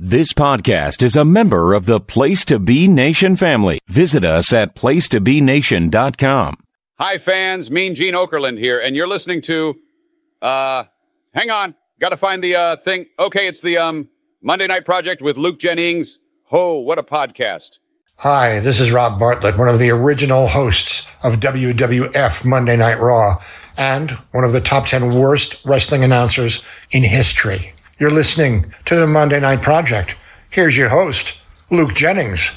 This podcast is a member of the Place to Be Nation family. Visit us at placetobenation.com. Hi, fans. Mean Gene Okerlund here, and you're listening to. Uh, hang on. Got to find the uh, thing. Okay, it's the um Monday Night Project with Luke Jennings. Oh, what a podcast! Hi, this is Rob Bartlett, one of the original hosts of WWF Monday Night Raw, and one of the top 10 worst wrestling announcers in history. You're listening to the Monday Night Project. Here's your host, Luke Jennings.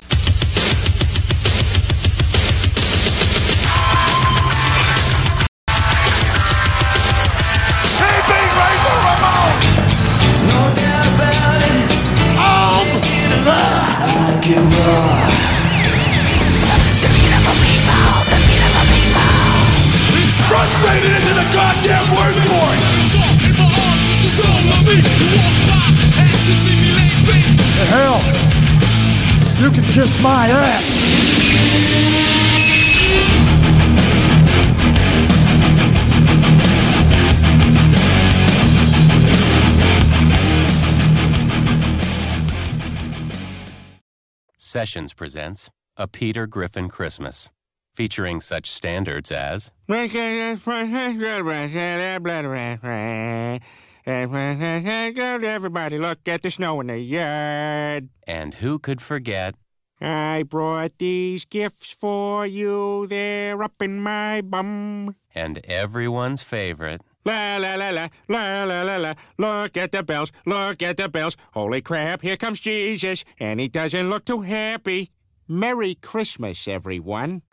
Hell, you can kiss my ass. Sessions presents A Peter Griffin Christmas, featuring such standards as Everybody look at the snow in the yard. And Who Could Forget I brought these gifts for you. They're up in my bum. and everyone's favorite La la la la la la la la. Look at the bells. Look at the bells. Holy crap! Here comes Jesus, and he doesn't look too happy. Merry Christmas, everyone.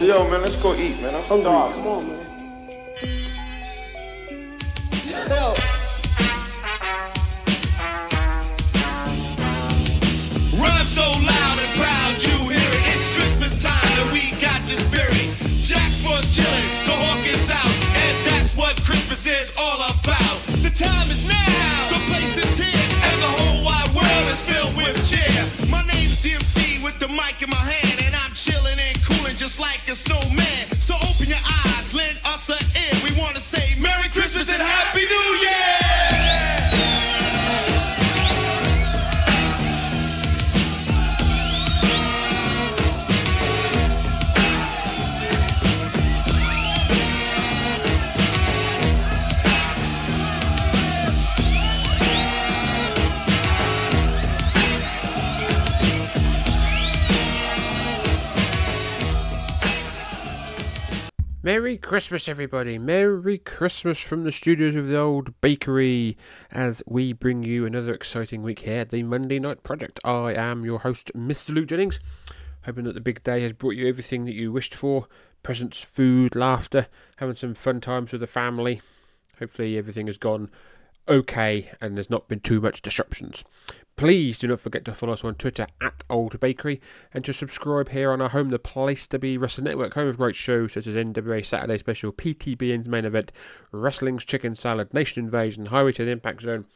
Yo, man, let's go eat, man. I'm starving. Come on, man. Merry Christmas, everybody. Merry Christmas from the studios of the old bakery as we bring you another exciting week here at the Monday Night Project. I am your host, Mr. Luke Jennings. Hoping that the big day has brought you everything that you wished for presents, food, laughter, having some fun times with the family, Hopefully, everything has gone okay and there's not been too much disruptions. Please do not forget to follow us on Twitter at Old Bakery and to subscribe here on our home, the place to be Wrestling Network, home of great shows such as NWA Saturday Special, PTBN's main event, Wrestling's Chicken Salad, Nation Invasion, Highway to the Impact Zone,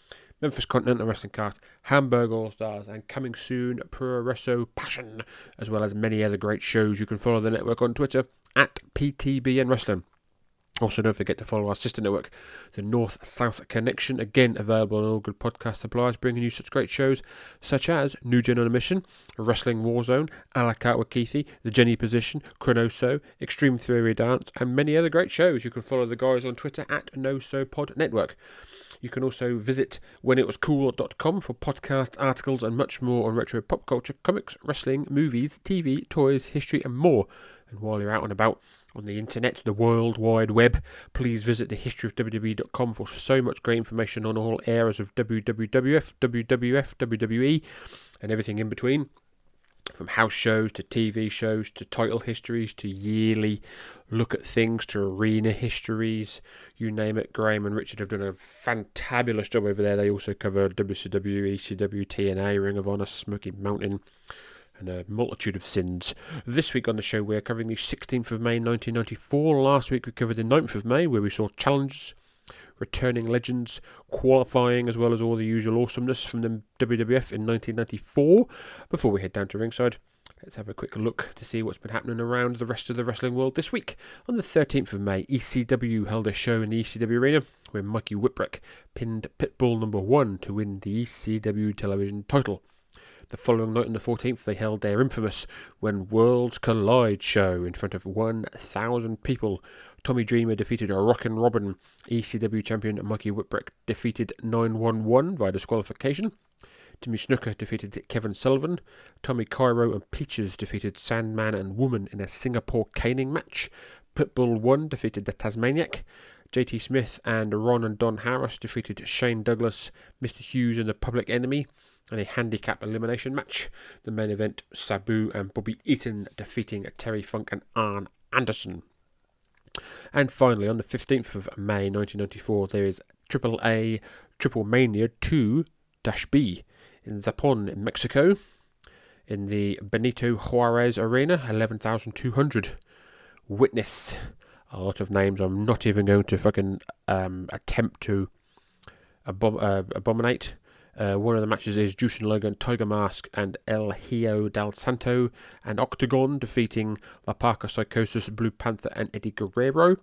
Memphis Continental Wrestling Cast, Hamburg All Stars, and coming soon, Puroresu Passion, as well as many other great shows. You can follow the network on Twitter at PTBN Wrestling. Also, don't forget to follow our sister network, the North South Connection, again available on all good podcast suppliers, bringing you such great shows such as New Gen on a Mission, Wrestling Warzone, A la carte with Keithy, The Jenny Position, Chronoso, Extreme Theory Dance, and many other great shows. You can follow the guys on Twitter at NoSoPod Network. You can also visit whenitwascool.com for podcasts, articles, and much more on retro pop culture, comics, wrestling, movies, TV, toys, history, and more. And while you're out and about on the internet, the World Wide Web, please visit thehistoryofwwe.com for so much great information on all eras of WWF, WWF, WWE, and everything in between from house shows to TV shows to title histories to yearly look at things to arena histories, you name it. Graham and Richard have done a fantabulous job over there. They also cover WCW, ECW, TNA, Ring of Honor, Smoky Mountain, and a multitude of sins. This week on the show, we're covering the 16th of May 1994. Last week, we covered the 9th of May, where we saw challenges returning legends, qualifying, as well as all the usual awesomeness from the WWF in 1994. Before we head down to ringside, let's have a quick look to see what's been happening around the rest of the wrestling world this week. On the 13th of May, ECW held a show in the ECW arena where Mikey Whipwreck pinned Pitbull number one to win the ECW television title. The following night on the 14th, they held their infamous When Worlds Collide show in front of 1,000 people. Tommy Dreamer defeated Rockin' Robin. ECW champion Mikey Whipwreck defeated 911 via disqualification. Jimmy Snuka defeated Kevin Sullivan. Tommy Cairo and Peaches defeated Sandman and Woman in a Singapore caning match. Pitbull 1 defeated the Tasmaniac. JT Smith and Ron and Don Harris defeated Shane Douglas, Mr. Hughes, and the Public Enemy in a handicap elimination match. The main event, Sabu and Bobby Eaton defeating Terry Funk and Arn Anderson. And finally, on the 15th of May 1994, there is Triple A Triple Mania 2 B in Zapopan in Mexico in the Benito Juarez Arena, 11,200. Witness a lot of names I'm not even going to fucking um, attempt to abom- uh, abominate. Uh, one of the matches is Jushin Liger, Tiger Mask, and El Hijo del Santo, and Octagon defeating La Parca Psychosis, Blue Panther, and Eddie Guerrero.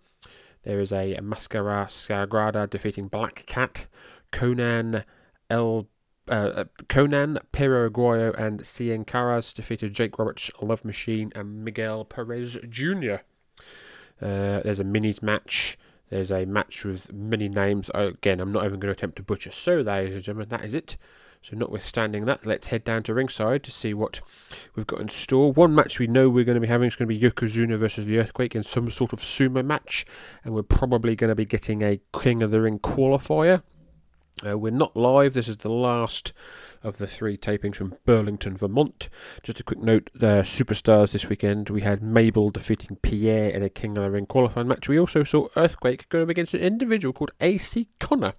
There is a Mascara Sagrada defeating Black Cat, Konnan, El uh, Konnan, Perro Aguayo, and Cien Caras defeated Jake Roberts, Love Machine, and Miguel Perez Jr. Uh, there's a minis match. There's a match with many names. Again, I'm not even going to attempt to butcher. So, ladies and gentlemen, that is it. So, notwithstanding that, let's head down to ringside to see what we've got in store. One match we know we're going to be having is going to be Yokozuna versus the Earthquake in some sort of sumo match, and we're probably going to be getting a King of the Ring qualifier. Uh, we're not live. This is the last of the three tapings from Burlington, Vermont. Just a quick note: the superstars this weekend. We had Mabel defeating Pierre in a King of the Ring qualifying match. We also saw Earthquake going up against an individual called AC Connor.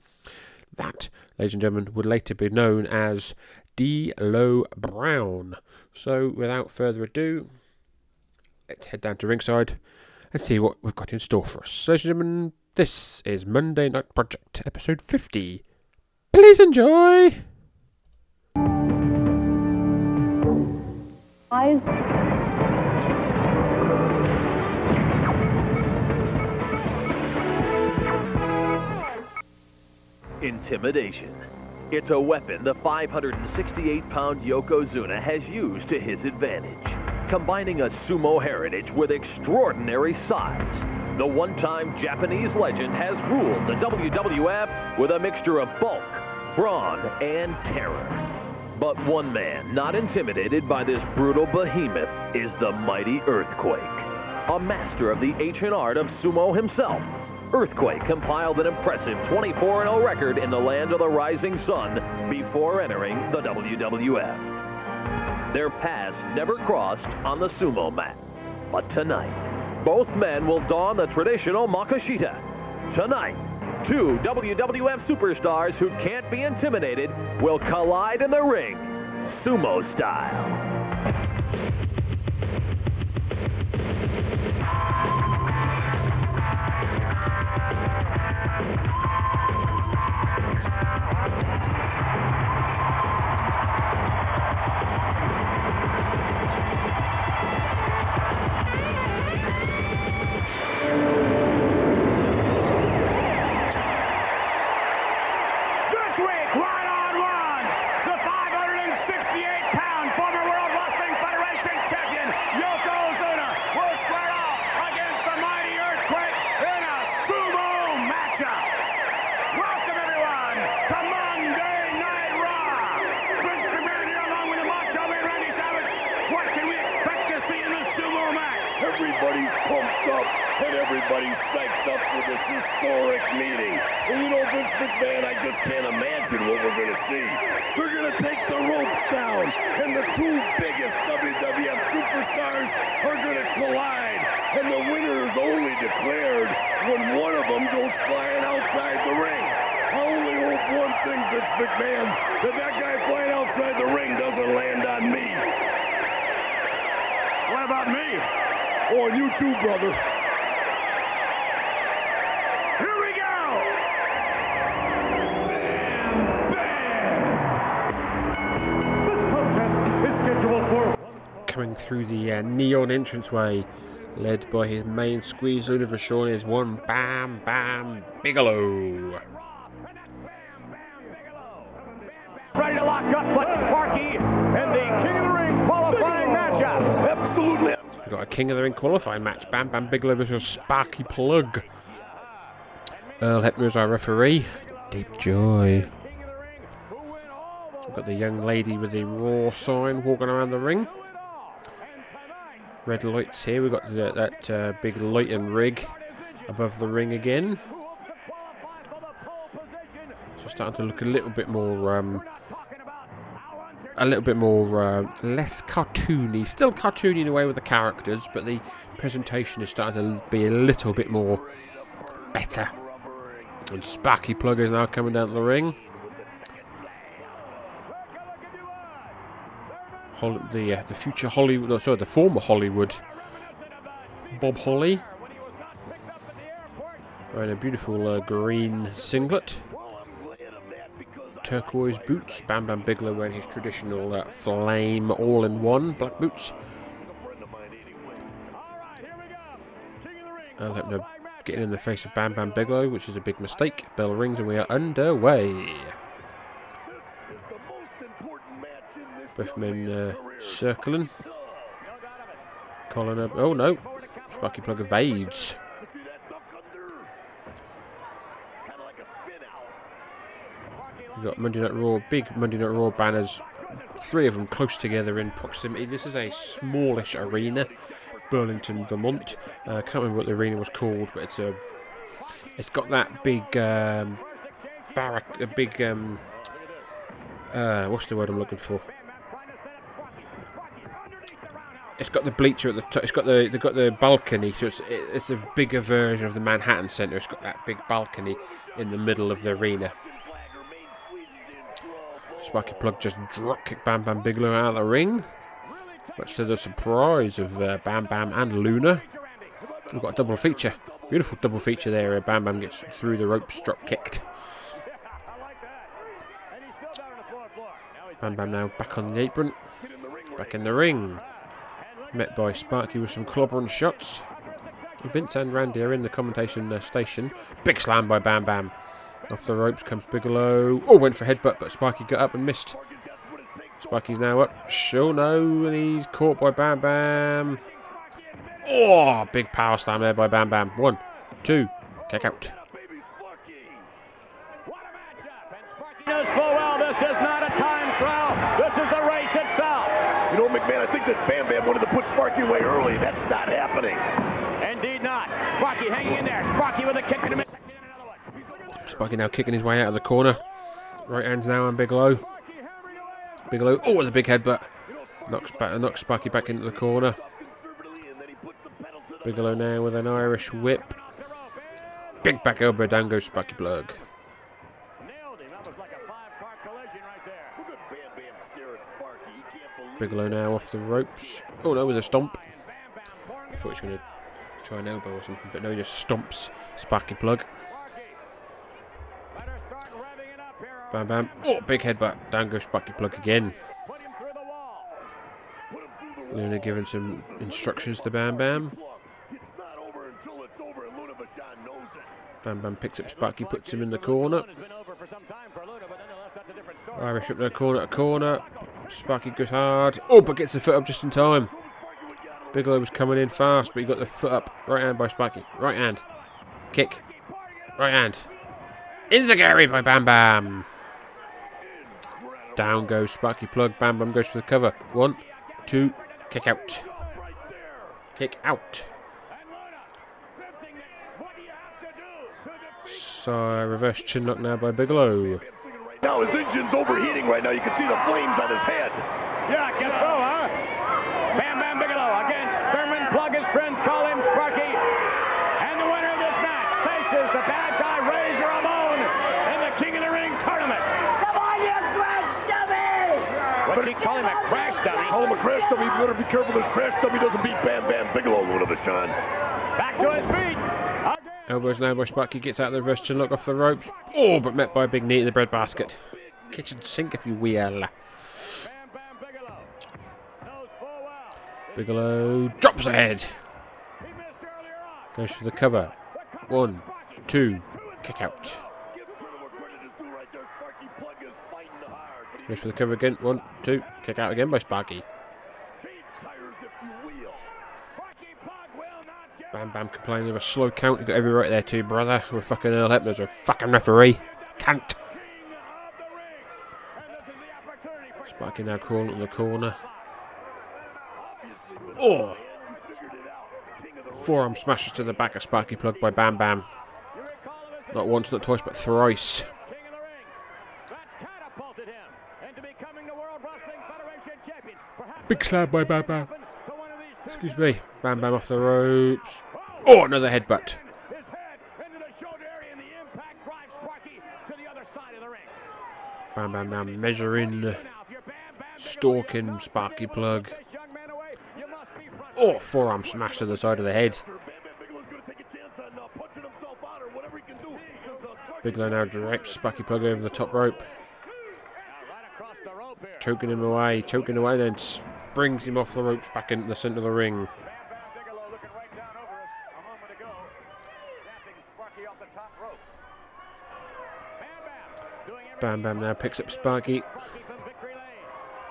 That, ladies and gentlemen, would later be known as D'Lo Brown. So, without further ado, let's head down to ringside and see what we've got in store for us. Ladies and gentlemen, this is Monday Night Project, episode 50. Please enjoy! Eyes. Intimidation. It's a weapon the 568-pound Yokozuna has used to his advantage, combining a sumo heritage with extraordinary size. The one-time Japanese legend has ruled the WWF with a mixture of bulk, brawn, and terror. But one man not intimidated by this brutal behemoth is the mighty Earthquake, a master of the ancient art of sumo himself. Earthquake compiled an impressive 24-0 record in the land of the rising sun before entering the WWF. Their paths never crossed on the sumo mat. But tonight, both men will don the traditional makashita. Tonight, Two WWF superstars who can't be intimidated will collide in the ring, sumo style. What we're going to see. We're going to take the ropes down, and the two biggest WWF superstars are going to collide. And the winner is only declared when one of them goes flying outside the ring. I only hope one thing, Vince McMahon, that that guy flying outside the ring doesn't land on me. What about me? Oh, and you too, brother. Through the uh, neon entranceway, led by his main squeeze Luna Vachon, is one Bam Bam Bigelow. Ready to lock up but Sparky and the King of the Ring qualifying matchup. Absolutely. We've got a King of the Ring qualifying match Bam Bam Bigelow versus Sparky Plugg. Earl Hebner is our referee. Deep Joy. We've got the young lady with the Raw sign walking around the ring. Red lights here. We've got the, that uh, big lighting rig above the ring again. So starting to look a little bit more, um, a little bit more uh, less cartoony. Still cartoony in a way with the characters, but the presentation is starting to be a little bit more better. And Sparky Plugg is now coming down to the ring. The uh, the future Hollywood, no, sorry, the former Hollywood Bob Holly. Wearing a beautiful uh, green singlet. Turquoise boots. Bam Bam Bigelow wearing his traditional uh, flame all in one black boots. I'll getting in the face of Bam Bam Bigelow, which is a big mistake. Bell rings and we are underway. Both men uh, circling. Oh no. Sparky Plugg evades. We've got Monday Night Raw, big Monday Night Raw banners. Three of them close together in proximity. This is a smallish arena, Burlington, Vermont. I uh, can't remember what the arena was called, but it's a. It's got that big um, barrack, a big um, uh, what's the word I'm looking for? It's got the bleacher at the top. It's got the they've got the balcony, so it's it's a bigger version of the Manhattan Center. It's got that big balcony in the middle of the arena. Sparky Plugg just drop kicked Bam Bam Bigelow out of the ring, much to the surprise of uh, Bam Bam and Luna. We've got a double feature, beautiful double feature there. Bam Bam gets through the ropes, drop kicked. Bam Bam now back on the apron, back in the ring. Met by Sparky with some clobbering shots. Vince and Randy are in the commentation uh, station. Big slam by Bam Bam. Off the ropes comes Bigelow. Oh, went for headbutt, but Sparky got up and missed. Sparky's now up. Sure, no, and he's caught by Bam Bam. Oh, big power slam there by Bam Bam. One, two, kick out. knows full well this is not a time trial. This is the race itself. You know, McMahon, I think that Bam Bam wanted Sparky away early. That's not happening. Indeed not. Sparky hanging in there. Sparky with a kick in the middle. Sparky now kicking his way out of the corner. Right hands now on Bigelow. Bigelow, oh, with a big headbutt. Knocks, back, knocks Sparky back into the corner. Bigelow now with an Irish whip. Big back elbow, down goes Sparky Plugg. Bigelow now off the ropes. Oh no, with a stomp. I thought he was going to try an elbow or something, but no, he just stomps Sparky Plugg. Bam bam. Oh, big headbutt. Down goes Sparky Plugg again. Luna giving some instructions to Bam Bam. Bam Bam picks up Sparky, puts him in the corner. Irish up there, corner to corner. Sparky goes hard. Oh, but gets the foot up just in time. Bigelow was coming in fast, but he got the foot up. Right hand by Sparky. Right hand. Kick. Right hand. enzuigiri by Bam Bam. Down goes Sparky Plugg. Bam Bam goes for the cover. One, two, kick out. Kick out. So reverse chin lock now by Bigelow. Now his engine's overheating right now. You can see the flames on his head. Yeah, I guess so, huh? Bam Bam Bigelow against Thurman Plugg. His friends call him Sparky. And the winner of this match faces the bad guy Razor Ramon in the King of the Ring tournament. Come on, you crash dummy! What's he call him, a crash dummy? Call him a crash dummy. You better be careful this crash dummy doesn't beat Bam Bam Bigelow, one of the Sean. Back to his feet. Elbows now by Sparky, gets out of the reverse chin lock off the ropes. Oh, but met by a big knee to the bread basket. Kitchen sink, if you will. Bigelow drops ahead. Goes for the cover. One, two, kick out. Goes for the cover again. One, two, kick out again by Sparky. Bam Bam complaining of a slow count. You got every right there too, brother. We're fucking Earl Hebner's a fucking referee. Can't. Sparky now crawling in the corner. Oh! Forearm smashes to the back of Sparky Plugg by Bam Bam. Not once, not twice, but thrice. Big slab by Bam Bam. Excuse me. Bam Bam off the ropes. Oh, another headbutt. Bam Bam now measuring, stalking Sparky Plugg. Oh, forearm smash to the side of the head. Bigelow now drapes Sparky Plugg over the top rope. Choking him away, choking away, then brings him off the ropes back into the centre of the ring. Bam Bam now picks up Sparky.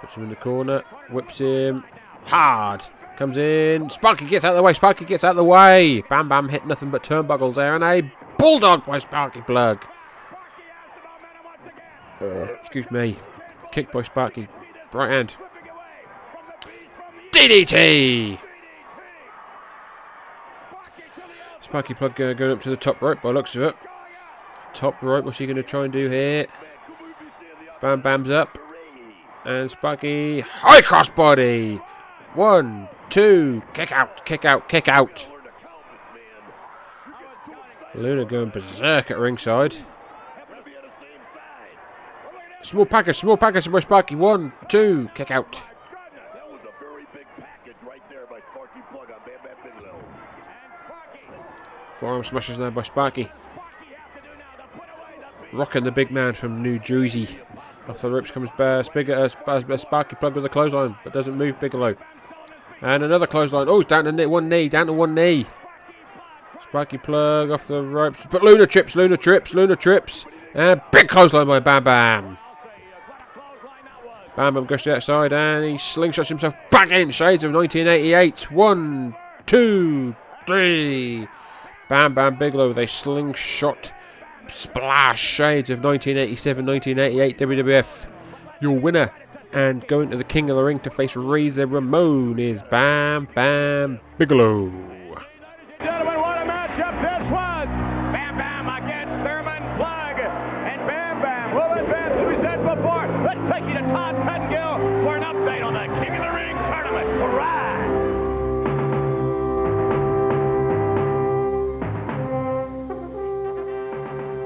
Puts him in the corner. Whips him. Hard. Comes in. Sparky gets out of the way. Sparky gets out of the way. Bam Bam hit nothing but turnbuckles there. And a bulldog by Sparky Plugg. Uh, excuse me. Kick by Sparky. Right hand. DDT! Sparky Plugg uh, going up to the top rope by looks of it. Top rope, what's he going to try and do here? Bam Bam's up. And Sparky, high cross body! One, two, kick out, kick out, kick out. Luna going berserk at ringside. Small package, small package by Sparky. One, two, kick out. Forearm smashes now by Sparky. Rocking the big man from New Jersey. Off the ropes comes Bear. Spigger, uh, Sparky Plugg with a clothesline, but doesn't move Bigelow. And another clothesline. Oh, down to one knee, down to one knee. Sparky Plugg off the ropes. But Luna trips, Luna trips, Luna trips. And big clothesline by Bam Bam. Bam Bam goes to the outside and he slingshots himself back in. Shades of 1988. One, two, three. Bam Bam Bigelow with a slingshot splash. Shades of 1987 1988 WWF. Your winner and going to the King of the Ring to face Razor Ramon is Bam Bam Bigelow.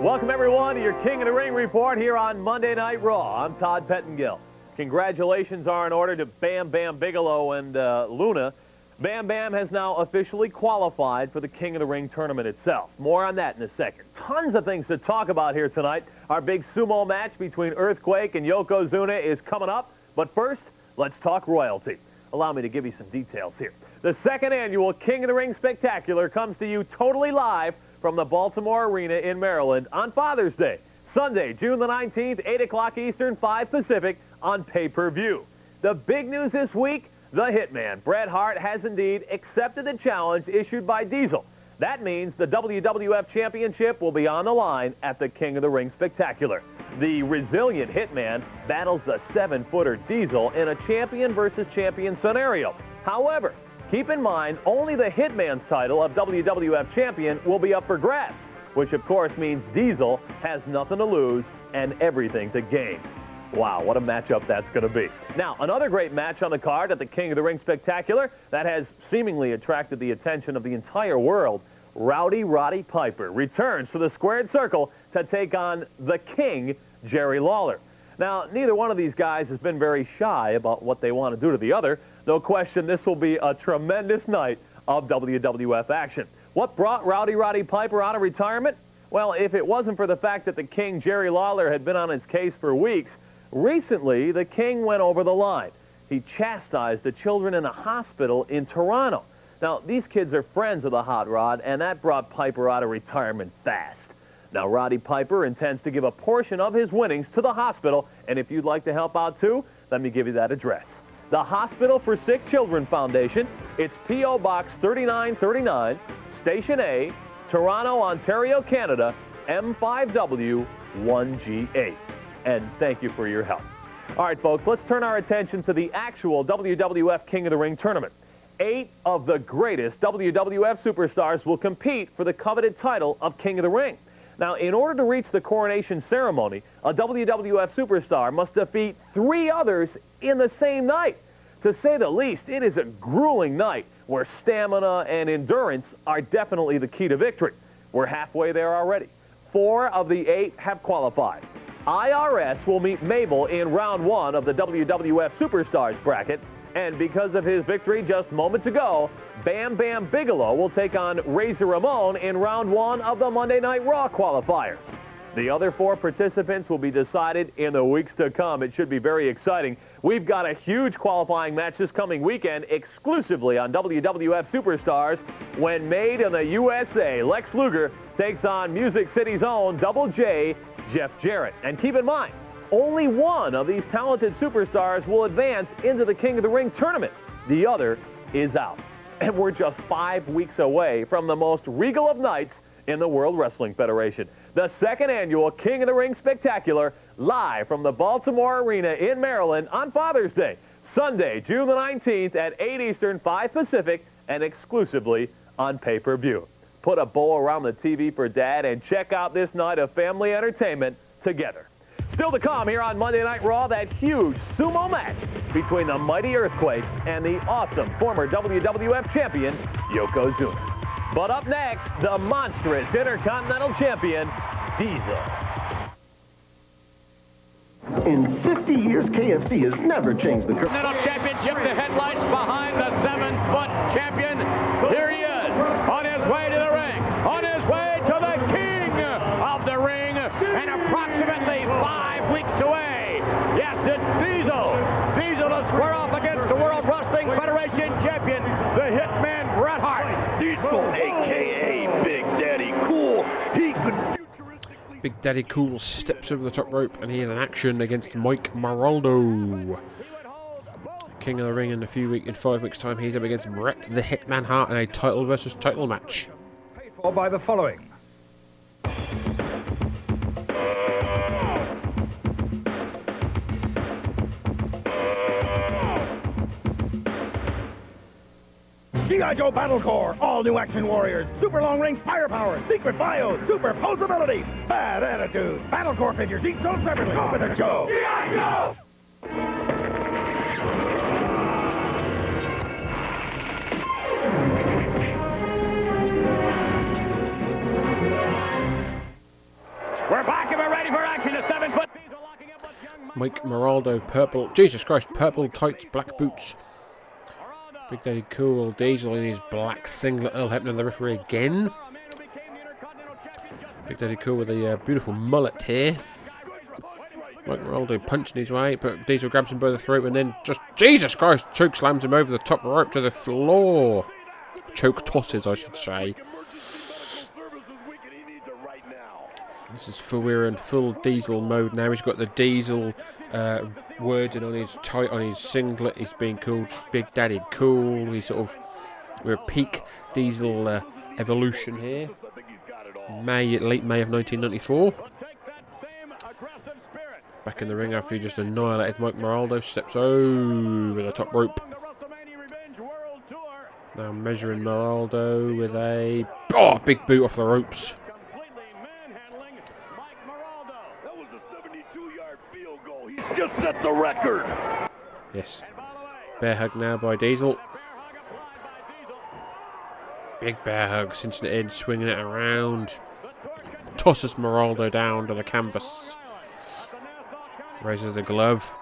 Welcome, everyone, to your King of the Ring report here on Monday Night Raw. I'm Todd Pettengill. Congratulations are in order to Bam Bam Bigelow and uh, Luna. Bam Bam has now officially qualified for the King of the Ring tournament itself. More on that in a second. Tons of things to talk about here tonight. Our big sumo match between Earthquake and Yokozuna is coming up. But first, let's talk royalty. Allow me to give you some details here. The second annual King of the Ring Spectacular comes to you totally live from the Baltimore Arena in Maryland on Father's Day, Sunday, June the 19th, 8 o'clock Eastern, 5 Pacific on pay-per-view. The big news this week, the Hitman, Bret Hart, has indeed accepted the challenge issued by Diesel. That means the WWF Championship will be on the line at the King of the Ring Spectacular. The resilient Hitman battles the seven-footer Diesel in a champion versus champion scenario. However, keep in mind only the Hitman's title of WWF Champion will be up for grabs, which of course means Diesel has nothing to lose and everything to gain. Wow, what a matchup that's going to be. Now, another great match on the card at the King of the Ring Spectacular that has seemingly attracted the attention of the entire world. Rowdy Roddy Piper returns to the squared circle to take on the King, Jerry Lawler. Now, neither one of these guys has been very shy about what they want to do to the other. No question, this will be a tremendous night of WWF action. What brought Rowdy Roddy Piper out of retirement? Well, if it wasn't for the fact that the King, Jerry Lawler, had been on his case for weeks, recently the King went over the line. He chastised the children in a hospital in Toronto. Now, these kids are friends of the Hot Rod, and that brought Piper out of retirement fast. Now, Roddy Piper intends to give a portion of his winnings to the hospital, and if you'd like to help out too, let me give you that address. The Hospital for Sick Children Foundation. It's P.O. Box 3939, Station A, Toronto, Ontario, Canada, M5W1G8. And thank you for your help. All right, folks, let's turn our attention to the actual WWF King of the Ring tournament. Eight of the greatest WWF superstars will compete for the coveted title of King of the Ring. Now, in order to reach the coronation ceremony, a WWF superstar must defeat three others in the same night. To say the least, it is a grueling night where stamina and endurance are definitely the key to victory. We're halfway there already. Four of the eight have qualified. IRS will meet Mabel in round one of the WWF Superstars bracket, and because of his victory just moments ago, Bam Bam Bigelow will take on Razor Ramon in round one of the Monday Night Raw qualifiers. The other four participants will be decided in the weeks to come. It should be very exciting. We've got a huge qualifying match this coming weekend exclusively on WWF Superstars when made in the USA. Lex Luger takes on Music City's own Double J, Jeff Jarrett. And keep in mind, only one of these talented superstars will advance into the King of the Ring tournament. The other is out. And we're just five weeks away from the most regal of nights in the World Wrestling Federation. The second annual King of the Ring Spectacular, live from the Baltimore Arena in Maryland on Father's Day, Sunday, June the 19th at 8 Eastern, 5 Pacific, and exclusively on pay-per-view. Put a bow around the TV for Dad and check out this night of family entertainment together. Still to come here on Monday Night Raw, that huge sumo match between the mighty Earthquake and the awesome former WWF champion, Yokozuna. But up next, the monstrous Intercontinental Champion, Diesel. In 50 years, KFC has never changed the curve. Continental Championship, the headlights behind the seven-foot champion. Here he is, on his way to the ring, on his way to the king of the ring, and approximately five weeks away. Yes, it's Diesel. Diesel to square off against the World Wrestling Federation champion, the Hitman Bret Hart. Diesel, a.k.a. Big Daddy Cool. He could Big Daddy Cool steps over the top rope and he is in action against Mike Maraldo. King of the Ring in a few week in five weeks' time. He's up against Bret the Hitman Hart in a title versus title match. Or by the following. G.I. Joe Battle Corps, all new action warriors, super long range firepower, secret bios, super posability, bad attitude. Battle Corps figures each sold separately. With a Joe. G.I. Joe! We're back and we're ready for action. The seven foot Mike Meraldo, purple. Jesus Christ, purple tights, black boots. Big Daddy Cool, Diesel in his black singlet. Earl Hebner, the referee again. Big Daddy Cool with a uh, beautiful mullet here. Mike Moraldo punching his way, but Diesel grabs him by the throat and then just, Jesus Christ, choke slams him over the top rope to the floor. Choke tosses, I should say. This is full, we're in full diesel mode now. He's got the diesel uh, wording on his tight on his singlet. He's being called Big Daddy Cool. He's sort of we're a peak diesel uh, evolution here. May late May of 1994. Back in the ring after he just annihilated Mike Moraldo, steps over the top rope. Now measuring Moraldo with a oh, big boot off the ropes. He's just set the record. Yes. Bear hug now by Diesel. Big bear hug, cinching it in, swinging it around. Tosses Moraldo down to the canvas. Raises the glove.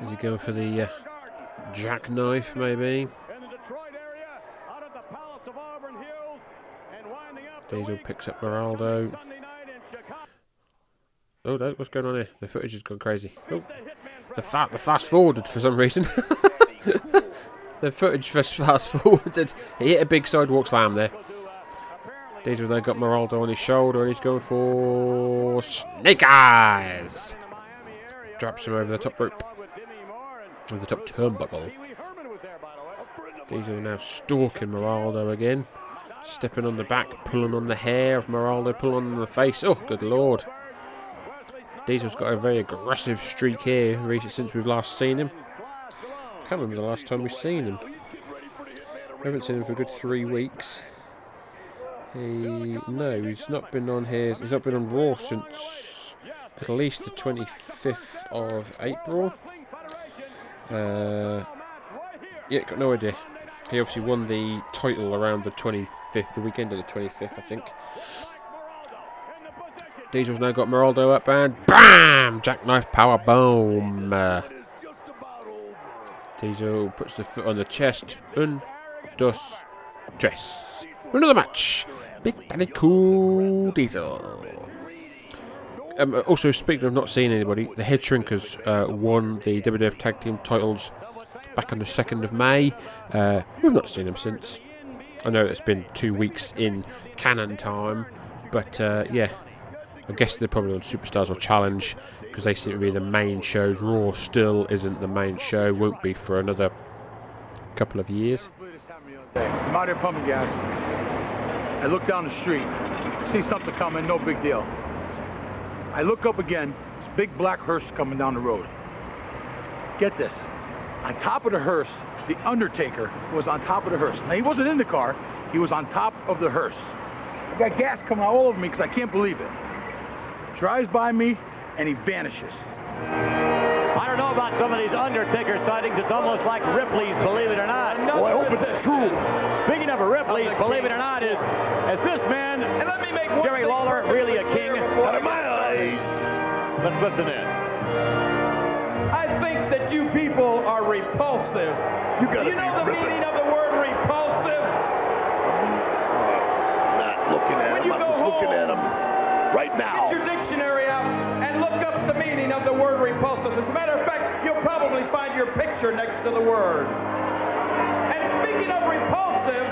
Is he going for the uh, jackknife, maybe? Diesel picks up Moraldo. Oh no, what's going on here? The footage has gone crazy. Oh, the, fa- the fast forwarded for some reason. the footage fast forwarded. He hit a big sidewalk slam there. Diesel then got Moraldo on his shoulder and he's going for Snake Eyes. Drops him over the top rope. Over the top turnbuckle. Diesel now stalking Moraldo again. Stepping on the back, pulling on the hair of Moraldo, pulling on the face. Oh, good lord. Diesel's got a very aggressive streak here since we've last seen him. can't remember the last time we've seen him. We haven't seen him for a good three weeks. He no, he's not been on here. He's not been on Raw since at least the 25th of April. Uh, yeah, got no idea. He obviously won the title around the 25th, the weekend of the 25th, I think. Diesel's now got Moraldo up and BAM! Jackknife power boom. Uh, Diesel puts the foot on the chest. Un, dos, tres. Another match. Big Daddy Cool Diesel. Um, also, speaking of not seeing anybody, the Head Shrinkers uh, won the WWF Tag Team titles back on the 2nd of May. Uh, we've not seen them since. I know it's been two weeks in canon time, but uh, yeah, I guess they're probably on Superstars or Challenge because they seem to be the main shows. Raw still isn't the main show, won't be for another couple of years. I'm out here pumping gas. I look down the street, see something coming, no big deal. I look up again, big black hearse coming down the road. Get this, on top of the hearse, the Undertaker was on top of the hearse. Now, he wasn't in the car, he was on top of the hearse. I got gas coming all over me because I can't believe it. Drives by me, and he vanishes. I don't know about some of these Undertaker sightings. It's almost like Ripley's, believe it or not. Well, I hope it's true. Speaking of a Ripley's, believe it or not, is is this man, And let me make Jerry Lawler, really a king? Out of my eyes. Let's listen in. I think that you people are repulsive. You gotta you know the meaning of find your picture next to the word. And speaking of repulsive,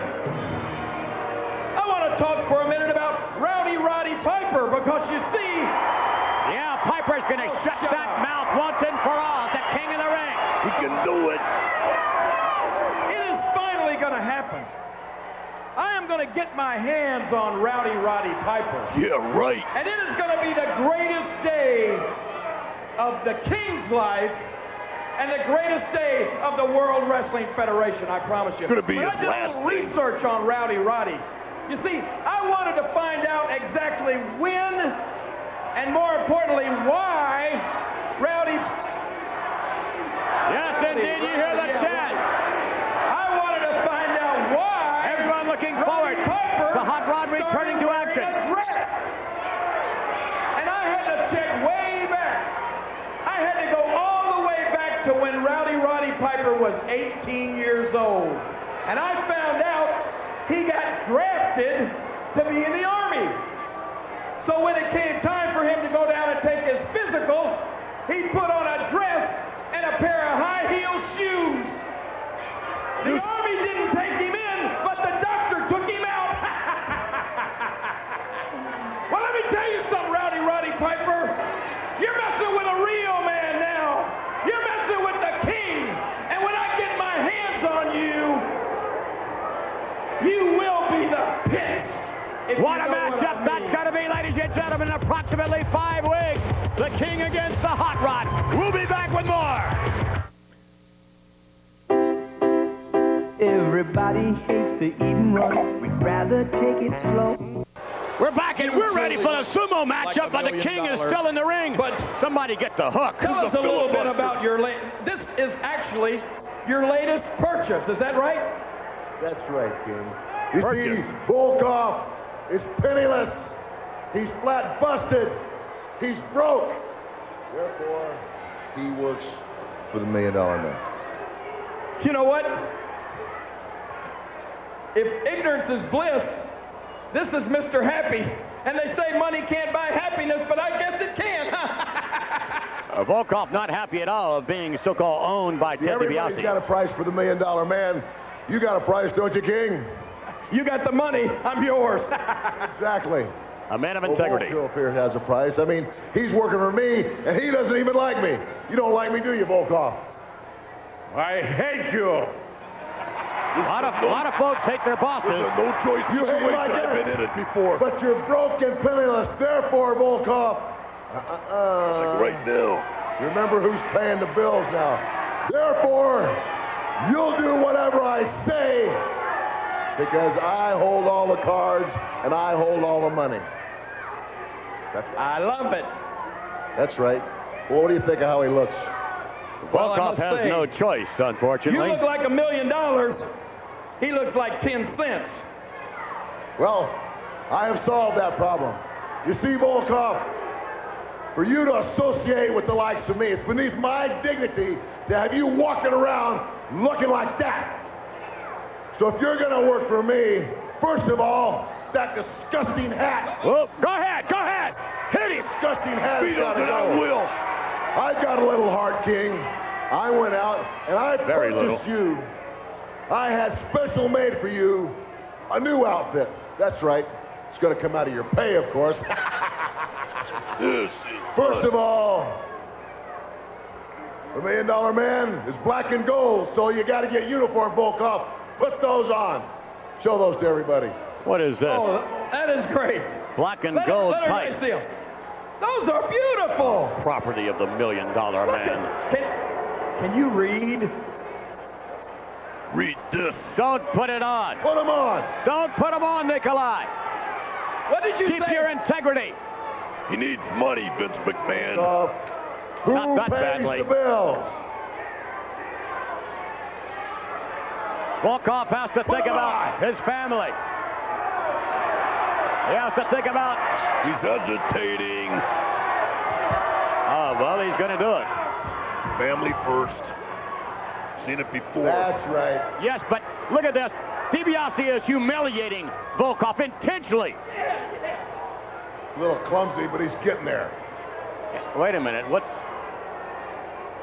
I want to talk for a minute about Rowdy Roddy Piper because you see, Yeah, Piper's going to oh, shut shut that up. mouth once and for all. The king of the ring. He can do it. it is finally going to happen. I am going to get my hands on Rowdy Roddy Piper. Yeah, right. And it is going to be the greatest day of the King's life and the greatest day of the World Wrestling Federation, I promise you. It's gonna be But his I did a last day. research on Rowdy Roddy. You see, I wanted to find out exactly when and more importantly, why Rowdy Yes, indeed. You hear the Yeah, chat. I wanted to find out why Everyone looking Roddy forward Piper to Hot Rod returning to action. a dress. And I had to check way back Rowdy Roddy Piper was 18 years old. And I found out he got drafted to be in the Army. So when it came time for him to go down and take his physical, he put on a dress and a pair of high heel shoes. The approximately five weeks. The King against the Hot Rod. We'll be back with more. Everybody hates to eat and run. We'd rather take it slow. We're back and we're ready for the sumo matchup, but the million King is still in the ring. But somebody get the hook. Tell us a little bit about your late. This is actually your latest purchase. Is that right? That's right, King. You see, Volkov is penniless. He's flat busted. He's broke. Therefore, he works for the million dollar man. You know what? If ignorance is bliss, this is Mr. Happy. And they say money can't buy happiness, but I guess it can. Uh, Volkov not happy at all of being so-called owned by See, Ted everybody's DiBiase. got a price for the million dollar man. You got a price, don't you, King? You got the money. I'm yours. exactly. A man of Well, integrity. Volkov here has a price. I mean, he's working for me, and he doesn't even like me. You don't like me, do you, Volkov? I hate you. A lot of, lot of folks hate their bosses. no choice you hate my situation. I've been in it before. But you're broke and penniless. Therefore, Volkov. Uh-uh. Like right now. Remember who's paying the bills now. Therefore, you'll do whatever I say because I hold all the cards and I hold all the money. That's, I love it. that's right. Well, what do you think of how he looks? Well, I Volkov has say, no choice, unfortunately. You look like a million dollars. He looks like 10 cents. Well, I have solved that problem. You see, Volkov, for you to associate with the likes of me, it's beneath my dignity to have you walking around looking like that. So if you're gonna work for me, first of all, that disgusting hat. Oh, go ahead, go ahead. Hit it. Disgusting hat. He has gotta doesn't, I will. I've got a little heart, King. I went out and I Very purchased you. I had special made for you a new outfit. That's right. It's going to come out of your pay, of course. This First of all, the Million Dollar Man is black and gold, so you got to get uniform Volkov. Put those on. Show those to everybody. What is this? Oh, that is great. Black and Let, gold let everybody tights. Those are beautiful. Property of the million dollar Look man. at- Can, can you read? read this. Don't put it on. Put them on. Don't put them on, Nikolai. What did you do? Keep say? your integrity. He needs money, Vince McMahon. Uh, who Not that pays badly. the bills? Volkov has to think Put 'em about his family. He has to think about, He's hesitating. oh, well, he's going to do it. Family first. Seen it before. That's right. Yes, but look at this. DiBiase is humiliating Volkov intentionally. A little clumsy, but he's getting there. Wait a minute. What's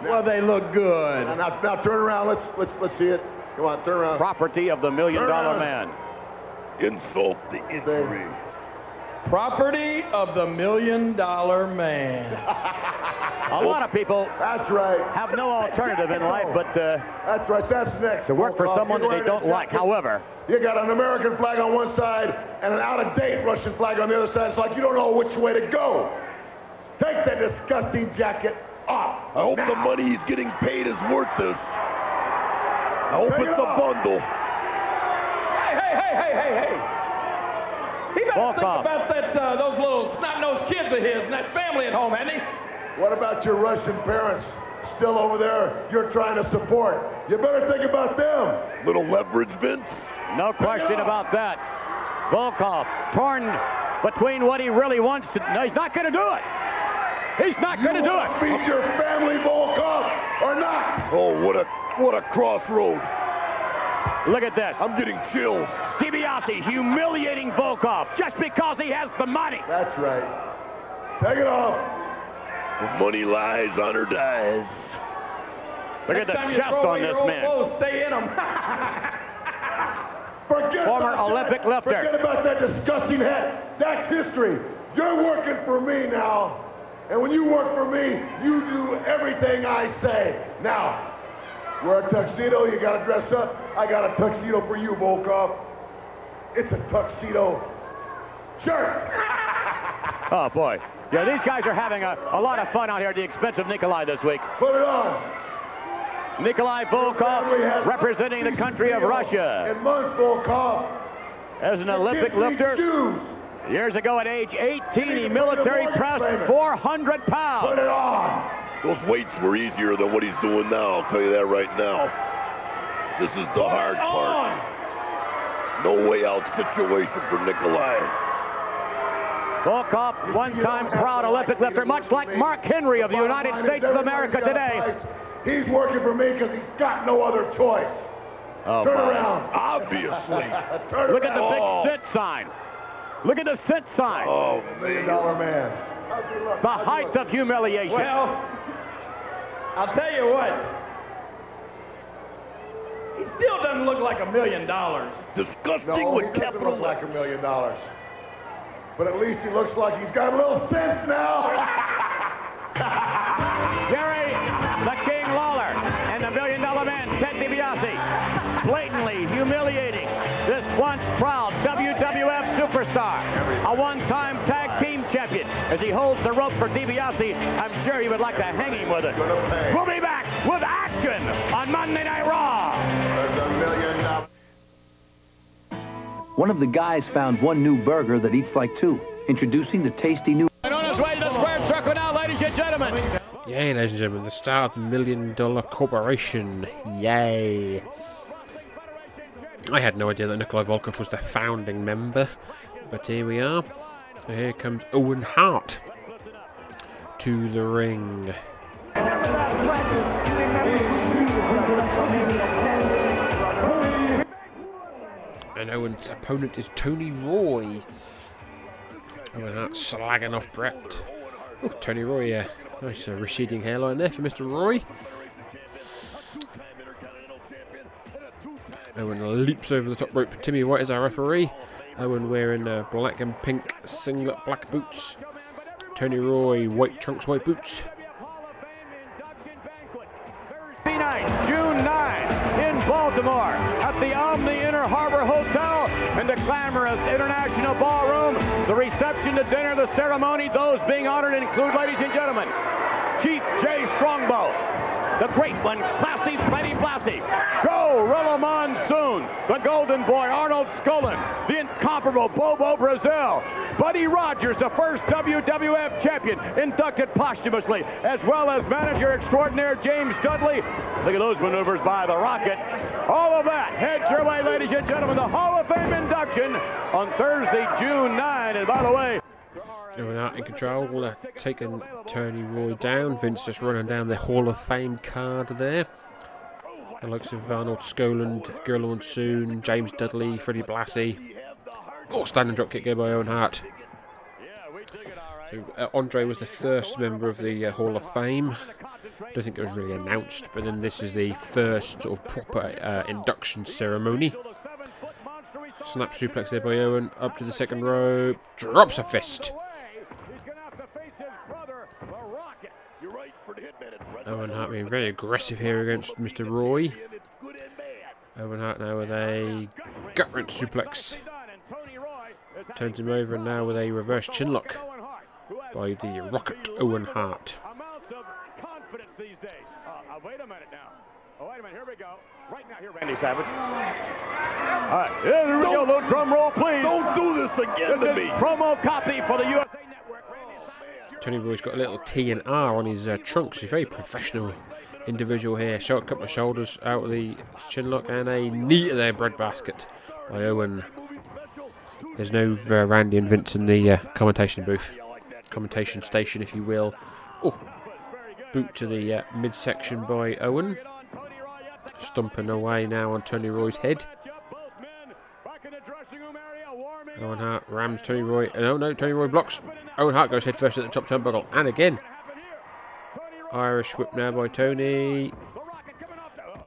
Well, they look good. Now, now, now turn around. Let's let's let's see it. Come on, turn around. property of the million Turn dollar around. man? Insult the injury. Property of the million dollar man. A lot of people That's right. have no alternative in life but uh, That's right. That's next. to work for Volkov. someone that they don't a like. However, You got an American flag on one side and an out-of-date Russian flag on the other side. It's like you don't know which way to go. Take that disgusting jacket off. I hope now. the money he's getting paid is worth this. I hope Take it it's a bundle. Hey, hey, hey, hey, hey, hey. He better Volkov. think about that, uh, those little snot-nosed kids of his and that family at home, hasn't he? What about your Russian parents still over there you're trying to support? You better think about them. Little leverage, Vince. no question about that. Volkov torn between what he really wants to. No, he's not going to do it. He's not going to do it. Feed your family, Volkov, or not? Oh, what a what a crossroad. Look at this. I'm getting chills. DiBiase humiliating Volkov just because he has the money. That's right. Take it off. Where money lies, honor dies. Look at the Next time you chest on this man. clothes, stay in them. Forget Former about Olympic that. lifter. Forget about that disgusting head. That's history. You're working for me now. And when you work for me, you do everything I say. Now, wear a tuxedo, you gotta dress up. I got a tuxedo for you, Volkov. It's a tuxedo shirt. Oh, boy. Yeah, these guys are having a, a lot of fun out here at the expense of Nikolai this week. Put it on. Nikolai Volkov representing the country of Russia And months, Volkov. as an Olympic lifter. Shoes. Years ago at age 18, he military pressed 400 pounds. Put it on. Those weights were easier than what he's doing now, I'll tell you that right now. This is the hard part. No way out situation for Nikolai. Volkov, one-time proud Olympic lifter, much like Mark Henry of the United States of America today. He's working for me because he's got no other choice. Oh, Turn my. around. Obviously. Turn Look at the big Oh. sit sign. Look at the sit sign. Oh, Million man. dollar man. The height of humiliation. well, I'll tell you what. He still doesn't look like a million dollars. Disgusting No, with capital look like a million dollars. But at least he looks like he's got a little sense now. Jerry, the King Lawler, and the Million Dollar Man, Ted DiBiase, blatantly humiliating this once proud WWF superstar, a one-time tag team champion. As he holds the rope for DiBiase, I'm sure he would like to hang him with it. We'll be back with action on Monday Night Raw. There's a million dollars. One of the guys found one new burger that eats like two. Introducing the tasty new. And on his way to the square circle now, ladies and gentlemen. Yay, ladies and gentlemen, the start of the Million Dollar Corporation. Yay. I had no idea that Nikolai Volkov was the founding member, but here we are. Here comes Owen Hart to the ring. And Owen's opponent is Tony Roy. Owen Hart slagging off Bret. Oh, Tony Roy, yeah. Nice uh, receding hairline there for Mr. Roy. Owen leaps over the top rope. Timmy White is our referee. Owen wearing uh, black and pink singlet, black boots. Tony Roy, white trunks, white boots. June 9, in Baltimore, at the Omni Inner Harbor Hotel, in the glamorous International Ballroom. The reception, the dinner, the ceremony, those being honored include, ladies and gentlemen, Chief Jay Strongbow, the great one, Classy Freddie Blassie, Gorilla Monsoon, the Golden Boy, Arnold Skaaland, the incomparable Bobo Brazil, Buddy Rogers, the first WWF champion, inducted posthumously, as well as manager extraordinaire James Dudley. Look at those maneuvers by the Rocket. All of that heads your way, ladies and gentlemen, the Hall of Fame induction on Thursday, June 9. And by the way, Owen Hart in control, uh, taking Tony Roy down. Vince just running down the Hall of Fame card there. The likes of Arnold Skaaland, Gorilla Monsoon, James Dudley, Freddie Blassie. Oh, standing drop kick there by Owen Hart. So, uh, Andre was the first member of the uh, Hall of Fame. I Don't think it was really announced, but then this is the first sort of proper uh, induction ceremony. Snap suplex there by Owen, up to the second rope, drops a fist. Owen Hart being very aggressive here against Mr. Roy. Owen Hart now with a gut wrench suplex. Turns him over and now with a reverse chinlock by the Rocket Owen Hart. confidence these days. Uh, uh, wait a minute now. Oh, wait a minute. Here we go. Right now, here, Randy Savage. All right, here we go. Little drum roll, please. Don't do this again This to me. promo copy for the USA Tony Roy's got a little T and R on his uh, trunks. He's a very professional individual here. Short couple of shoulders out of the chinlock and a knee to their breadbasket by Owen. There's no uh, Randy and Vince in the uh, commentation booth, commentation station, if you will. Oh, boot to the uh, midsection by Owen. Stumping away now on Tony Roy's head. Owen Hart rams Tony Roy. Uh, no, no, Tony Roy blocks. Owen Hart goes head first at the top turnbuckle. And again. Irish whip now by Tony.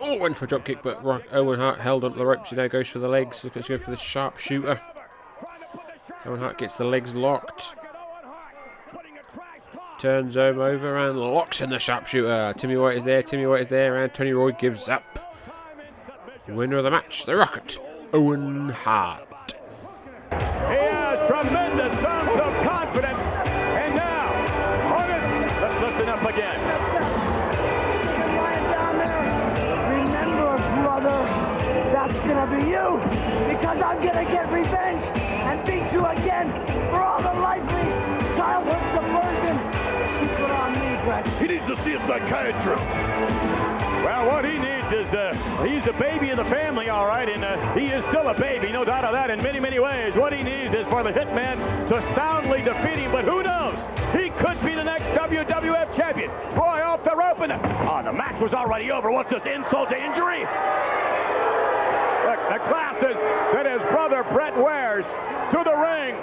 Oh, went for a drop kick, but Owen Hart held onto the ropes. He now goes for the legs. Let's go for the sharpshooter. Owen Hart gets the legs locked. Turns him over and locks in the sharpshooter. Timmy White is there. Timmy White is there, and Tony Roy gives up. Winner of the match, the Rocket, Owen Hart. Tremendous sounds of confidence. And now, August, let's listen up again. Remember, brother, that's gonna be you. Because I'm gonna get revenge and beat you again for all the lively childhood subversion you put on me, Bret. He needs to see a psychiatrist. Well, what he is, uh, he's the baby of the family, all right, and uh, he is still a baby, no doubt of that, in many, many ways. What he needs is for the Hitman to soundly defeat him, but who knows? He could be the next WWF champion. Boy, off the rope, and oh, the match was already over. What's this, insult to injury? Look, the glasses that his brother Bret wears to the ring.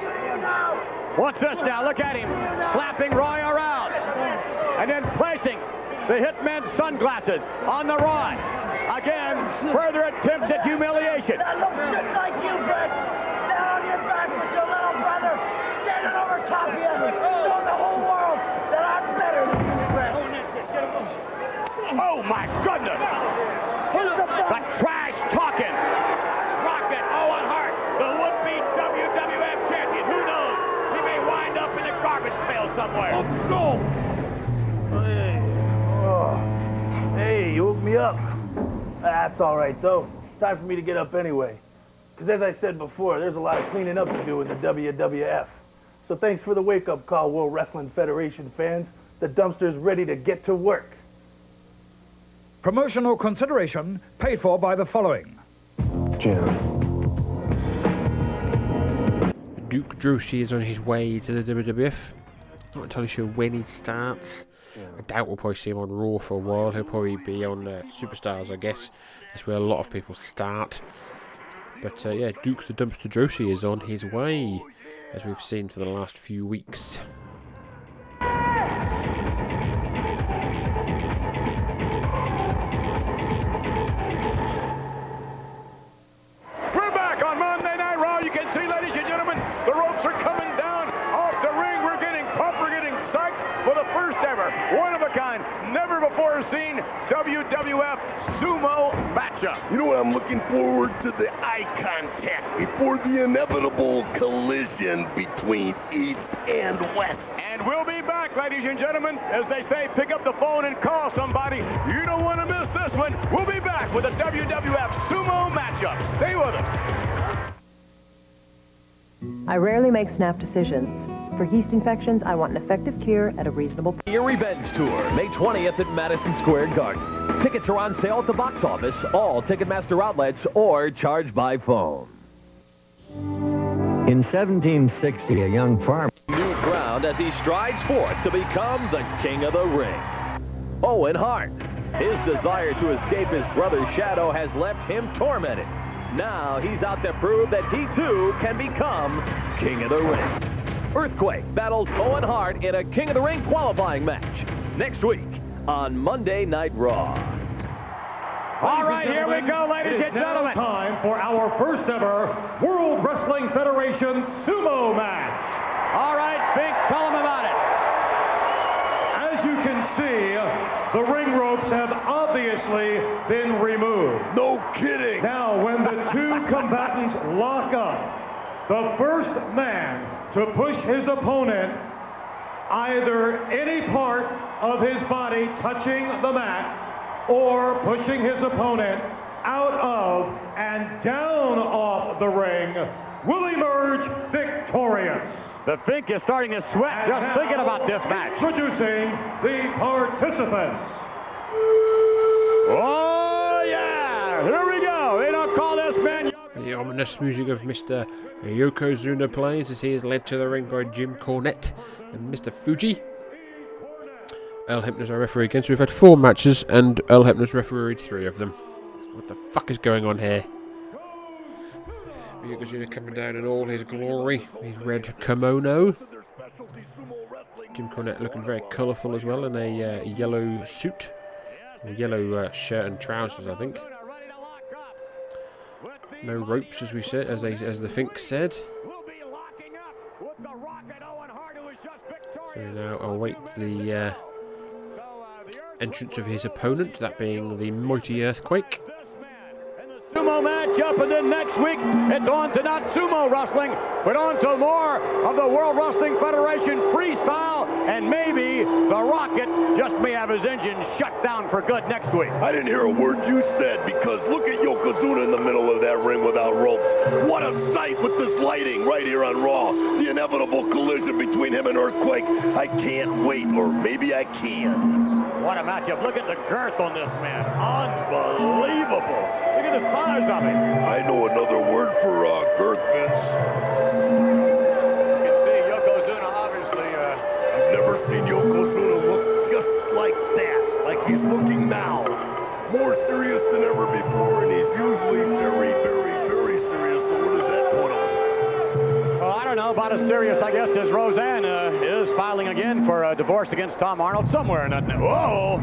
What's this now? Look at him, slapping Roy around, and then placing the Hitman's sunglasses on the rod. Again, further attempts at humiliation. That looks just like you, Bret. Down on your back with your little brother, standing over top of you, showing the whole world that I'm better than you, Bret. Oh, oh my me up. That's all right, though. Time for me to get up anyway. Because as I said before, there's a lot of cleaning up to do in the WWF. So thanks for the wake-up call, World Wrestling Federation fans. The dumpster's ready to get to work. Promotional consideration paid for by the following. Jim. Duke Droese is on his way to the WWF. Not entirely sure when he starts. I doubt we'll probably see him on Raw for a while. He'll probably be on uh, Superstars, I guess. That's where a lot of people start. But uh, yeah, Duke the Dumpster Droese is on his way, as we've seen for the last few weeks. Never before seen WWF sumo matchup. You know what? I'm looking forward to the eye contact before the inevitable collision between East and West. And we'll be back, ladies and gentlemen. As they say, pick up the phone and call somebody. You don't want to miss this one. We'll be back with a WWF sumo matchup. Stay with us. I rarely make snap decisions. For yeast infections, I want an effective cure at a reasonable price. Your Revenge Tour, May 20th at Madison Square Garden. Tickets are on sale at the box office, all Ticketmaster outlets, or charged by phone. In 1760, a young farmer. New ground as he strides forth to become the king of the ring. Owen Hart. His desire to escape his brother's shadow has left him tormented. Now he's out to prove that he too can become king of the ring. Earthquake battles Owen Hart in a King of the Ring qualifying match next week on Monday Night Raw. All right, here we go, ladies and gentlemen. time for our first ever World Wrestling Federation sumo match. All right, Fink, tell them about it. As you can see, the ring ropes have obviously been removed. No kidding. Now, when the two combatants lock up, the first man to push his opponent either any part of his body touching the mat or pushing his opponent out of and down off the ring will emerge victorious. The Fink is starting to sweat just thinking about this match. Introducing the participants. Oh, yeah. Here we go. They don't call this man. The ominous music of Mr. Yokozuna plays as he is led to the ring by Jim Cornette and Mr. Fuji. Earl Hebner's our referee again. So we've had four matches, and Earl Hebner's refereed three of them. What the fuck is going on here? Yokozuna coming down in all his glory, his red kimono. Jim Cornette looking very colourful as well in a uh, yellow suit, yellow uh, shirt and trousers, I think. No ropes, as we said, as they, as the Fink said. So now await the uh, entrance of his opponent, that being the mighty Earthquake. Sumo matchup, and then next week it's on to not sumo wrestling, but on to more of the World Wrestling Federation freestyle, and maybe the Rocket just may have his engine shut down for good next week. I didn't hear a word you said because look at Yokozuna in the middle of that ring without ropes. What a sight with this lighting right here on Raw. The inevitable collision between him and Earthquake. I can't wait, or maybe I can. What a matchup. Look at the girth on this man. Unbelievable. Look at the size of him. I know another word for uh, girth, Vince. Now. More serious than ever before, and he's usually very, very, very serious. So what is that going on? Well, I don't know about as serious, I guess, as Roseanne uh, is filing again for a divorce against Tom Arnold somewhere in that. Whoa!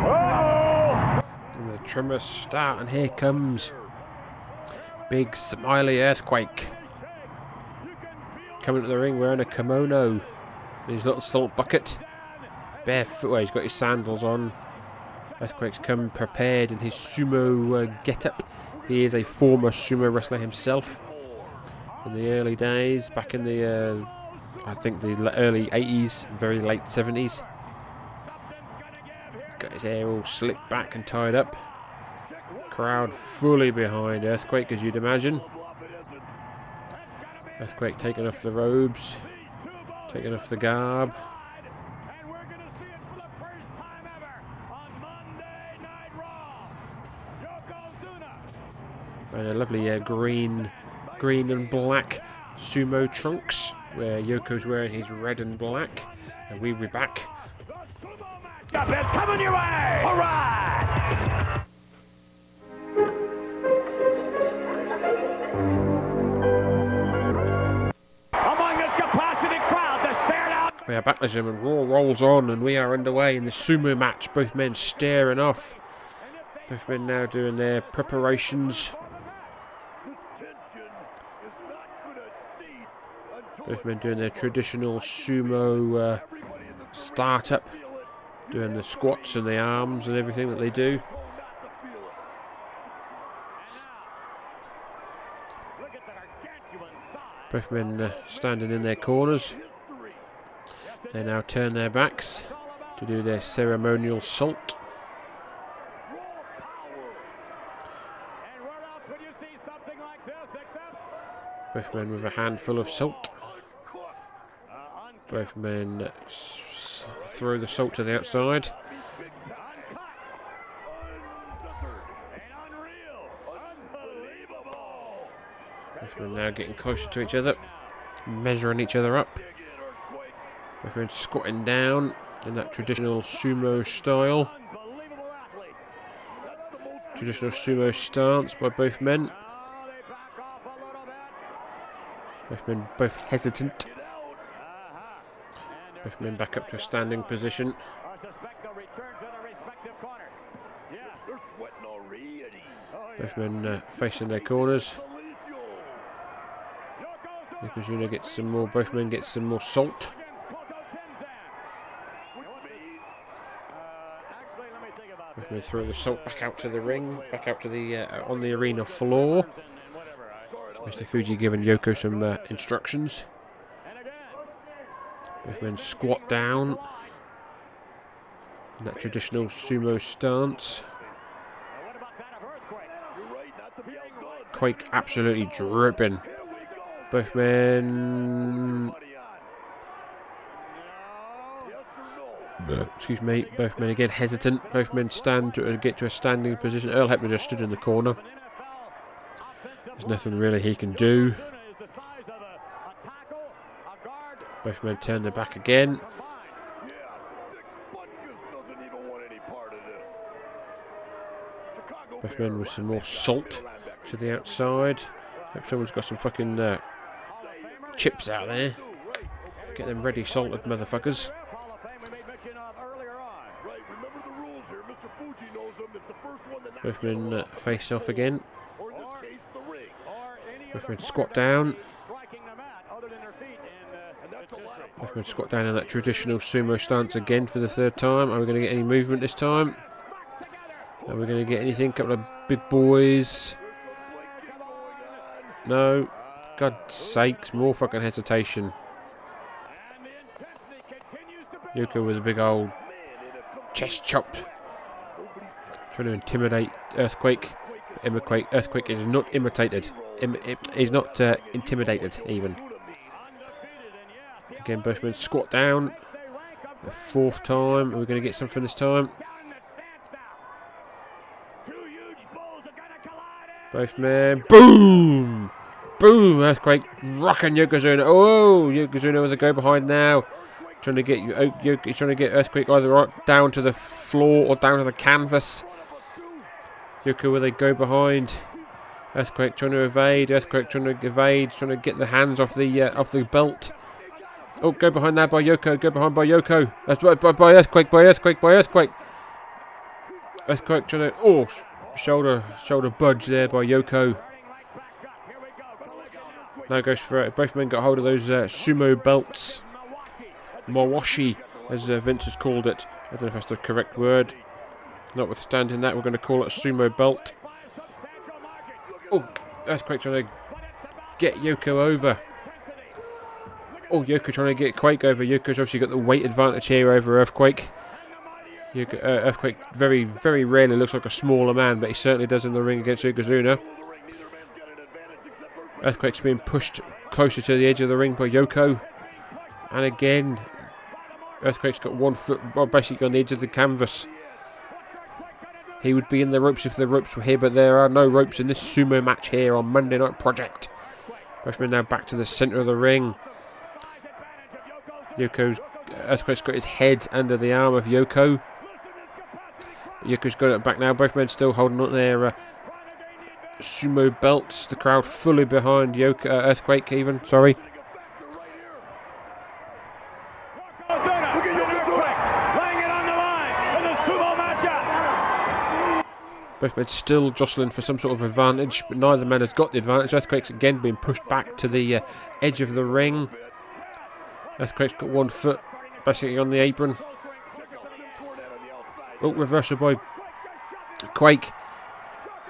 Whoa! And the trimmer start, and here comes Big Smiley Earthquake. Coming to the ring wearing a kimono and his little salt bucket. Barefoot, well, he's got his sandals on. Earthquake's come prepared in his sumo uh, get-up. He is a former sumo wrestler himself. In the early days, back in the, uh, I think the early 80s, very late 70s. Got his hair all slicked back and tied up. Crowd fully behind Earthquake, as you'd imagine. Earthquake taking off the robes, taking off the garb. And a lovely uh, green, green and black sumo trunks, where Yoko's wearing his red and black, and we'll be back it's coming your way! All right! Among this capacity crowd, the stared out We are back, ladies and gentlemen. Raw rolls on, and we are underway in the sumo match. Both men staring off. Both men now doing their preparations. Both men doing their traditional sumo uh, startup, doing the squats and the arms and everything that they do. Both men uh, standing in their corners. They now turn their backs to do their ceremonial salt. Both men with a handful of salt. Both men throw the salt to the outside. Both men now getting closer to each other, measuring each other up. Both men squatting down in that traditional sumo style. Traditional sumo stance by both men. Both men both hesitant. Both men back up to a standing position. Both men uh, facing their corners. Yokozuna gets some more. Both men get some more salt. Both men throw the salt back out to the ring, back out to the uh, on the arena floor. Mr. Fuji giving Yoko some uh, instructions. Both men squat down in that traditional sumo stance. Quake absolutely dripping. Both men. Excuse me. Both men again hesitant. Both men stand to uh, get to a standing position. Earl Hebner just stood in the corner. There's nothing really he can do. Both men turn their back again. Both men with some more salt to the outside. Hope someone's got some fucking uh, chips out there. Get them ready salted, motherfuckers. Both men uh, face off again. Both men squat down. Both men squat down in that traditional sumo stance again for the third time. Are we going to get any movement this time? Are we going to get anything? couple of big boys. No. God's sakes, more fucking hesitation. Yuka with a big old chest chop. Trying to intimidate Earthquake. Earthquake, Earthquake is not imitated. Im, he's not uh, intimidated, even. Again, Bushman squat down. The fourth time. Are we going to get something this time? Both men. Boom! Boom! Earthquake rocking Yokozuna. Oh, Yokozuna with a go behind now. Trying to get you. Oh, he's trying to get Earthquake either down to the floor or down to the canvas. Yoko with a go behind. Earthquake trying to evade. Earthquake trying to evade. Trying to get the hands off the uh, off the belt. Oh, go behind there by Yoko. Go behind by Yoko. That's by, by, by Earthquake. By Earthquake. By Earthquake. Earthquake trying to. Oh, shoulder shoulder budge there by Yoko. Now goes for it. Both men got hold of those uh, sumo belts. Mawashi, as uh, Vince has called it. I don't know if that's the correct word. Notwithstanding that, we're going to call it a sumo belt. Oh, Earthquake trying to get Yoko over. Oh, Yoko trying to get Quake over. Yoko's obviously got the weight advantage here over Earthquake. Yoko, uh, Earthquake very, very rarely looks like a smaller man, but he certainly does in the ring against Yokozuna. Earthquake's being pushed closer to the edge of the ring by Yoko. And again, Earthquake's got one foot well, basically on the edge of the canvas. He would be in the ropes if the ropes were here, but there are no ropes in this sumo match here on Monday Night Project. Bushman now back to the centre of the ring. Yoko's Earthquake's got his head under the arm of Yoko. But Yoko's got it back now. Both men still holding on their uh, sumo belts. The crowd fully behind Yoko, uh, Earthquake, even. Sorry. Both men still jostling for some sort of advantage, but neither man has got the advantage. Earthquake's again being pushed back to the uh, edge of the ring. Earthquake's got one foot basically on the apron. Oh, reversal by Quake.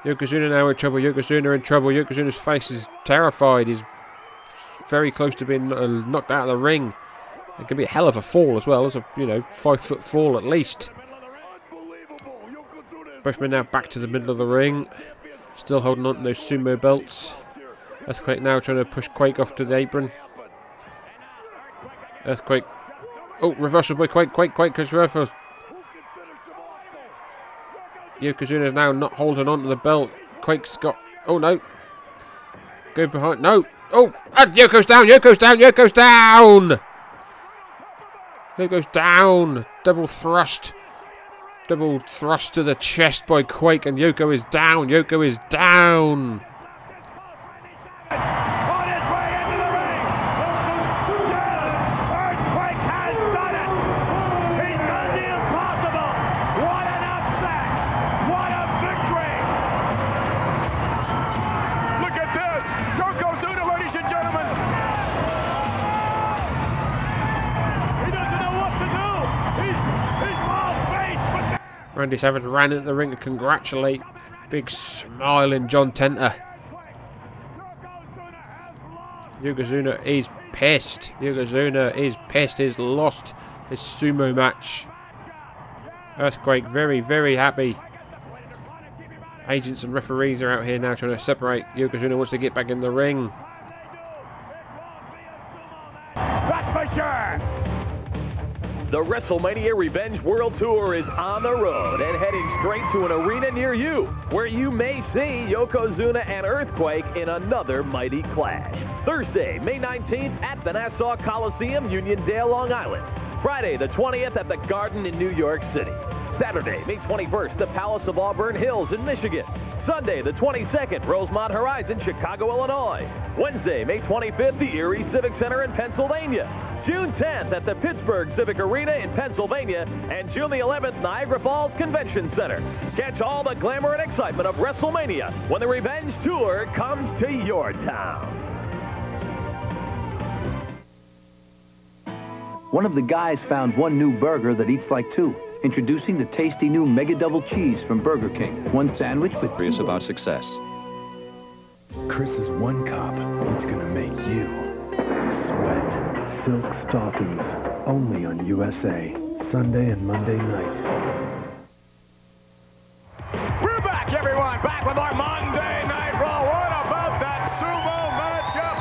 Yokozuna now in trouble. Yokozuna in trouble. Yokozuna's face is terrified. He's very close to being uh, knocked out of the ring. It could be a hell of a fall as well. It's a you know five foot fall at least. Both men now back to the middle of the ring. Still holding on to those sumo belts. Earthquake now trying to push Quake off to the apron. Earthquake. Oh, reversal by Quake, Quake, Quake, reversal. Yokozuna is now not holding on to the belt. Quake's got. Oh no. Go behind. No. Oh, and Yoko's down. Yoko's down. Yoko's down. Yoko's down. Double thrust. Double thrust to the chest by Quake, and Yoko is down. Yoko is down. Oh, Randy Savage ran into the ring to congratulate big smiling John Tenta. Yokozuna is pissed. Yokozuna is pissed. He's lost his sumo match. Earthquake very, very happy. Agents and referees are out here now trying to separate. Yokozuna wants to get back in the ring. The WrestleMania Revenge World Tour is on the road and heading straight to an arena near you, where you may see Yokozuna and Earthquake in another mighty clash. Thursday, May 19th at the Nassau Coliseum, Uniondale, Long Island. Friday, the 20th at the Garden in New York City. Saturday, May 21st, the Palace of Auburn Hills in Michigan. Sunday, the 22nd, Rosemont Horizon, Chicago, Illinois. Wednesday, May 25th, the Erie Civic Center in Pennsylvania. June 10th at the Pittsburgh Civic Arena in Pennsylvania. And June the 11th, Niagara Falls Convention Center. Catch all the glamour and excitement of WrestleMania when the Revenge Tour comes to your town. One of the guys found one new burger that eats like two. Introducing the tasty new Mega Double Cheese from Burger King. One sandwich with... Curious about success. Chris is one cop. It's gonna make you sweat. Silk Stalkings. Only on USA. Sunday and Monday night. We're back, everyone. Back with our Monday Night Raw. What about that sumo matchup?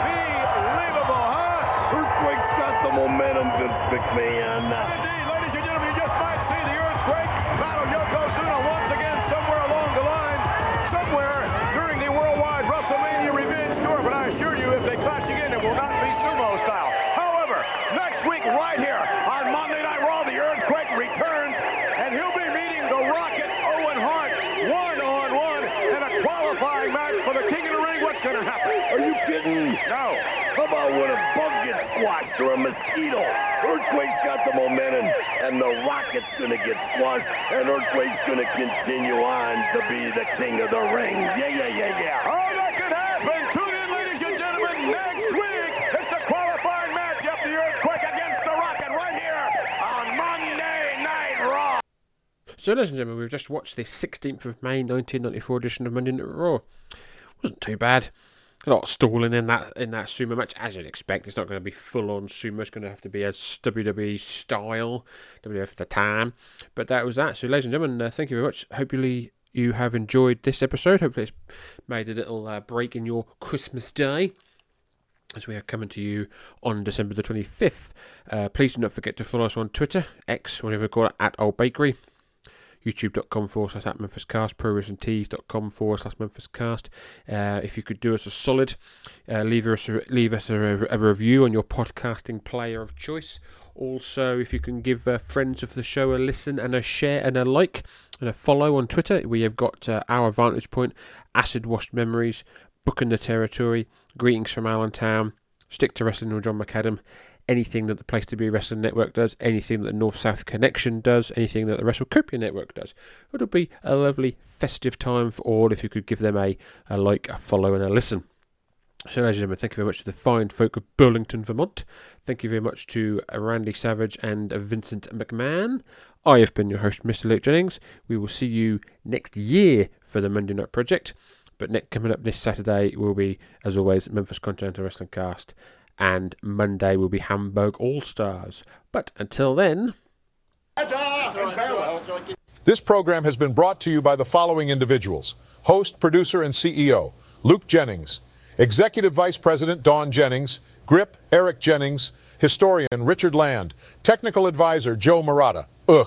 Unbelievable, huh? Earthquake's got the momentum, Vince McMahon. Indeed, ladies and gentlemen, you just might see the earthquake battle Yokozuna once again somewhere along the line, somewhere during the worldwide WrestleMania Revenge Tour. But I assure you, if they clash again, it will not be sumo style. However, next week, right here on Monday Night Raw, the earthquake returns, and he'll be meeting the Rocket Owen Hart one-on-one in a qualifying match for the King of the Ring. What's going to happen? Are you kidding? No. How about when a bug gets squashed or a mosquito? Earthquake's got the momentum, and the Rocket's gonna get squashed, and Earthquake's gonna continue on to be the king of the ring. Yeah, yeah, yeah, yeah. Oh, that could happen. Tune in, ladies and gentlemen, next week. It's the qualifying matchup, the Earthquake against the Rocket, right here on Monday Night Raw. So, ladies and gentlemen, we've just watched the 16th of May 1994 edition of Monday Night Raw. Wasn't too bad. Lot stalling in that in that sumo match, as you'd expect. It's not going to be full on sumo. It's going to have to be a WWE style, WWF at the time. But that was that. So, ladies and gentlemen, uh, thank you very much. Hopefully, you have enjoyed this episode. Hopefully, it's made a little uh, break in your Christmas day as we are coming to you on December the 25th. Uh, please do not forget to follow us on Twitter, X, whatever you call it, at Old Bakery. YouTube.com forward slash at Memphis Cast, ProWrestlingTees.com forward slash Memphis Cast. Uh, if you could do us a solid, uh, leave us a, leave us a, a review on your podcasting player of choice. Also, if you can give uh, friends of the show a listen and a share and a like and a follow on Twitter, we have got uh, our Vantage Point, Acid Washed Memories, Booking the Territory, Greetings from Allentown, Stick to Wrestling with John McAdam, anything that the Place to Be Wrestling Network does, anything that the North South Connection does, anything that the WrestleCopia Network does. It'll be a lovely festive time for all if you could give them a, a like, a follow, and a listen. So, ladies and gentlemen, thank you very much to the fine folk of Burlington, Vermont. Thank you very much to Randy Savage and Vincent McMahon. I have been your host, Mr. Luke Jennings. We will see you next year for the Monday Night Project. But next, coming up this Saturday will be, as always, Memphis Continental Wrestling Cast. And Monday will be Hamburg All Stars. But until then. This program has been brought to you by the following individuals host, producer, and CEO Luke Jennings, Executive Vice President Don Jennings, Grip Eric Jennings, Historian Richard Land, Technical Advisor Joe Murata. Ugh.